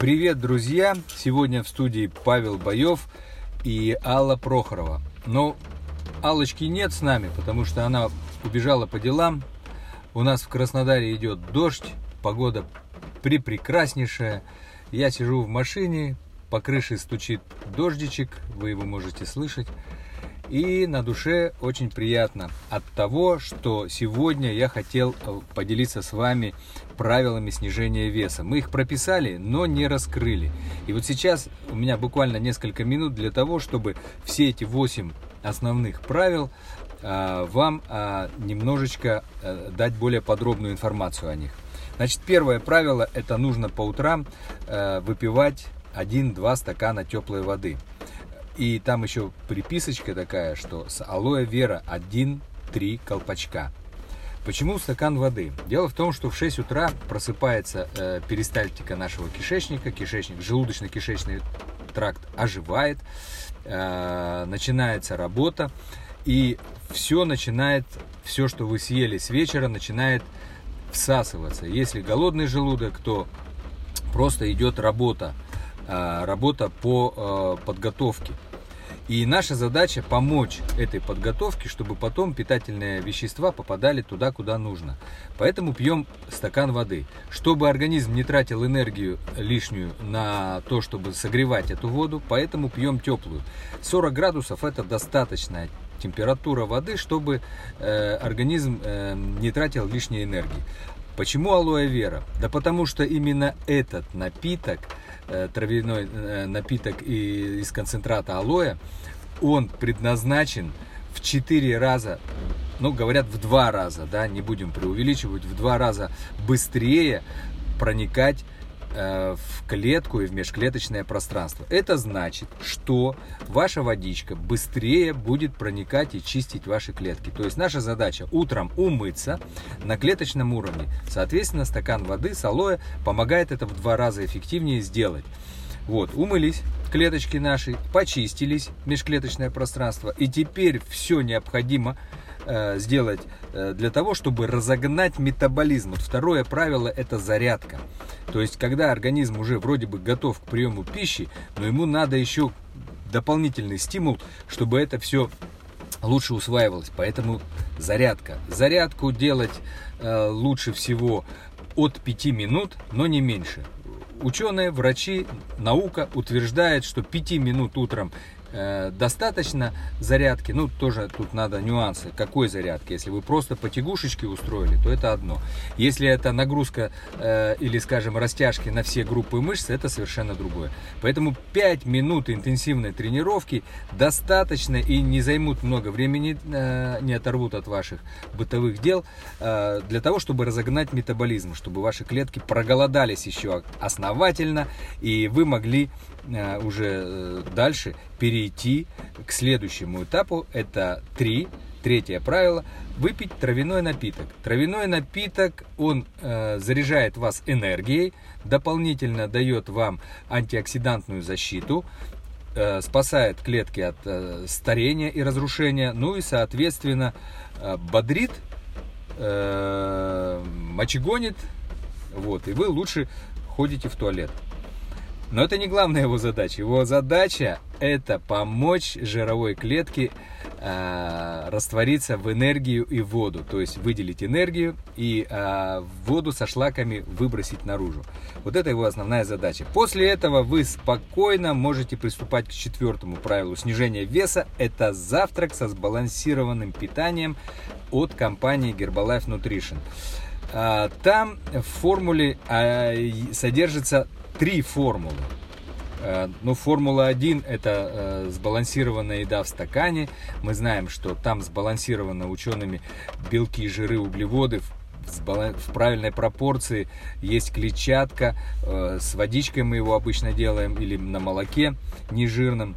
Привет, друзья! Сегодня в студии Павел Боев и Алла Прохорова. Но Аллочки нет с нами, потому что она убежала по делам. У нас в Краснодаре идет дождь, погода припрекраснейшая. Я сижу в машине, по крыше стучит дождичек, вы его можете слышать. И на душе очень приятно от того, что сегодня я хотел э, поделиться с вами правилами снижения веса. Мы их прописали, но не раскрыли. И вот сейчас у меня буквально несколько минут для того, чтобы все эти 8 основных правил э, вам э, немножечко дать более подробную информацию о них. Значит, первое правило – это нужно по утрам выпивать 1-2 стакана теплой воды. И там еще приписочка такая, что с алоэ вера 1-3 колпачка. Почему стакан воды? Дело в том, что в 6 утра просыпается э, перистальтика нашего кишечника, кишечник, желудочно-кишечный тракт оживает, э, начинается работа, и все начинает, все, что вы съели с вечера, начинает всасываться. Если голодный желудок, то просто идет работа Э, работа по э, подготовке. И наша задача помочь этой подготовке, чтобы потом питательные вещества попадали туда, куда нужно. Поэтому пьем стакан воды. Чтобы организм не тратил энергию лишнюю на то, чтобы согревать эту воду, поэтому пьем теплую. 40 градусов это достаточная температура воды, чтобы э, организм э, не тратил лишней энергии. Почему алоэ вера? Да потому что именно этот напиток Э, травяной э, напиток из концентрата алоэ, он предназначен в 4 раза, ну, говорят, в 2 раза, да, не будем преувеличивать, в 2 раза быстрее проникать в клетку и в межклеточное пространство. Это значит, что ваша водичка быстрее будет проникать и чистить ваши клетки. То есть наша задача утром умыться на клеточном уровне. Соответственно, стакан воды с алоэ помогает это в два раза эффективнее сделать. Вот, умылись клеточки наши, почистились межклеточное пространство. И теперь все необходимо э, сделать э, для того, чтобы разогнать метаболизм. Вот второе правило это зарядка. То есть, когда организм уже вроде бы готов к приему пищи, но ему надо еще дополнительный стимул, чтобы это все лучше усваивалось. Поэтому зарядка. Зарядку делать э, лучше всего от 5 минут, но не меньше. Ученые, врачи, наука утверждает, что 5 минут утром достаточно зарядки, ну тоже тут надо нюансы, какой зарядки. Если вы просто потягушечки устроили, то это одно. Если это нагрузка э, или, скажем, растяжки на все группы мышц, это совершенно другое. Поэтому 5 минут интенсивной тренировки достаточно и не займут много времени, э, не оторвут от ваших бытовых дел, э, для того, чтобы разогнать метаболизм, чтобы ваши клетки проголодались еще основательно, и вы могли э, уже э, дальше перейти к следующему этапу. Это три. Третье правило – выпить травяной напиток. Травяной напиток, он э, заряжает вас энергией, дополнительно дает вам антиоксидантную защиту, э, спасает клетки от э, старения и разрушения, ну и, соответственно, э, бодрит, э, мочегонит, вот, и вы лучше ходите в туалет. Но это не главная его задача. Его задача это помочь жировой клетке э, раствориться в энергию и воду. То есть выделить энергию и э, воду со шлаками выбросить наружу. Вот это его основная задача. После этого вы спокойно можете приступать к четвертому правилу снижения веса. Это завтрак со сбалансированным питанием от компании Herbalife Nutrition. Э, там в формуле э, содержится три формулы. Э, ну, Формула-1 это э, сбалансированная еда в стакане. Мы знаем, что там сбалансировано учеными белки, жиры, углеводы в правильной пропорции. Есть клетчатка. Э, с водичкой мы его обычно делаем или на молоке нежирном.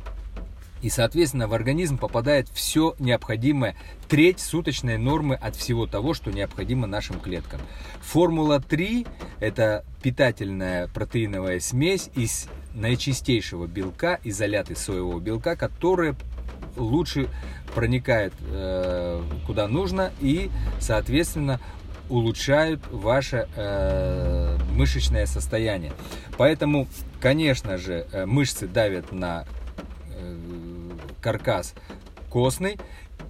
И, соответственно, в организм попадает все необходимое, треть суточной нормы от всего того, что необходимо нашим клеткам. Формула 3 – это питательная протеиновая смесь из наичистейшего белка, изоляты соевого белка, которая лучше проникает э, куда нужно и, соответственно, улучшают ваше э, мышечное состояние. Поэтому, конечно же, э, мышцы давят на э, каркас костный,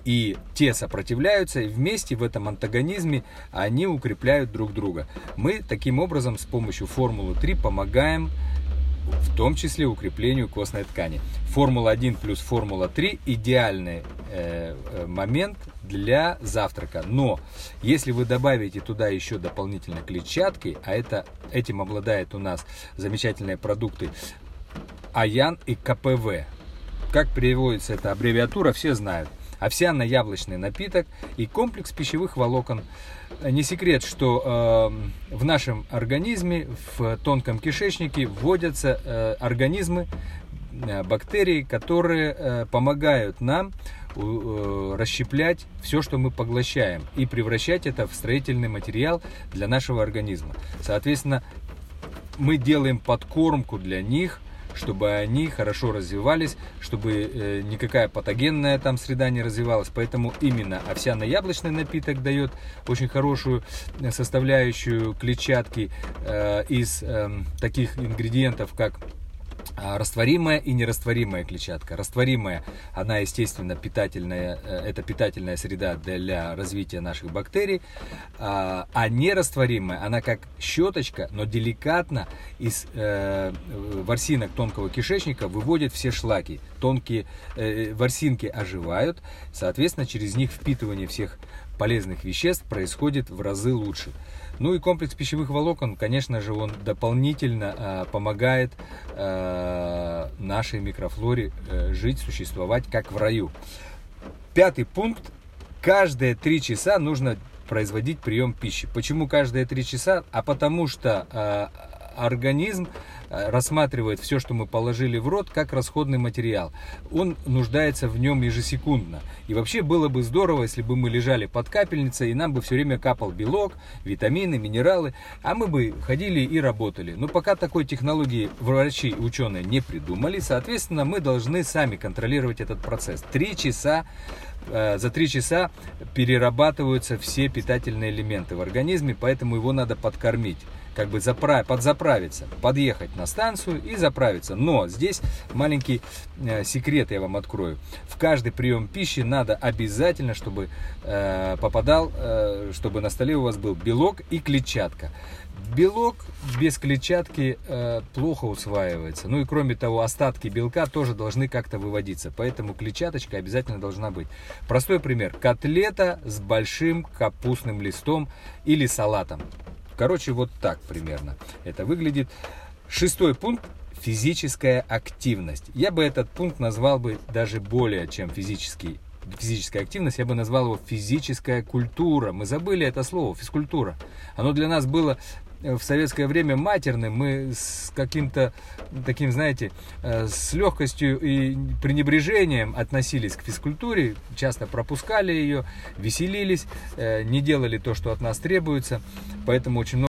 и те сопротивляются, и вместе в этом антагонизме они укрепляют друг друга. Мы таким образом с помощью формулы 3 помогаем в том числе укреплению костной ткани. Формула 1 плюс формула 3 идеальный э, э, момент для завтрака. Но если вы добавите туда еще дополнительно клетчатки, а это, этим обладает у нас замечательные продукты АЯН и КПВ. Как переводится эта аббревиатура, все знают овсяно-яблочный напиток и комплекс пищевых волокон. Не секрет, что э, в нашем организме, в тонком кишечнике вводятся э, организмы, э, бактерии, которые э, помогают нам э, расщеплять все, что мы поглощаем, и превращать это в строительный материал для нашего организма. Соответственно, мы делаем подкормку для них – чтобы они хорошо развивались, чтобы э, никакая патогенная там среда не развивалась. Поэтому именно овсяно-яблочный напиток дает очень хорошую э, составляющую клетчатки э, из э, таких ингредиентов, как растворимая и нерастворимая клетчатка. Растворимая, она, естественно, питательная, э, это питательная среда для развития наших бактерий, а, а нерастворимая, она как щеточка, но деликатно из э, ворсинок тонкого кишечника выводит все шлаки. Тонкие э, ворсинки оживают, соответственно, через них впитывание всех полезных веществ происходит в разы лучше. Ну и комплекс пищевых волокон, конечно же, он дополнительно э, помогает э, нашей микрофлоре э, жить, существовать как в раю. Пятый пункт. Каждые три часа нужно производить прием пищи. Почему каждые три часа? А потому что э, организм Э, рассматривает все, что мы положили в рот, как расходный материал. Он нуждается в нем ежесекундно. И вообще было бы здорово, если бы мы лежали под капельницей, и нам бы все время капал белок, витамины, минералы, а мы бы ходили и работали. Но пока такой технологии врачи и ученые не придумали, соответственно, мы должны сами контролировать этот процесс. Три часа э, за три часа перерабатываются все питательные элементы в организме, поэтому его надо подкормить как бы заправ, подзаправиться, подъехать на станцию и заправиться. Но здесь маленький э, секрет я вам открою. В каждый прием пищи надо обязательно, чтобы э, попадал, э, чтобы на столе у вас был белок и клетчатка. Белок без клетчатки э, плохо усваивается. Ну и кроме того, остатки белка тоже должны как-то выводиться. Поэтому клетчаточка обязательно должна быть. Простой пример. Котлета с большим капустным листом или салатом. Короче, вот так примерно это выглядит. Шестой пункт физическая активность. Я бы этот пункт назвал бы даже более чем физический физическая активность, я бы назвал его физическая культура. Мы забыли это слово, физкультура. Оно для нас было в советское время матерным, мы с каким-то таким, знаете, э, с легкостью и пренебрежением относились к физкультуре, часто пропускали ее, веселились, э, не делали то, что от нас требуется, поэтому очень много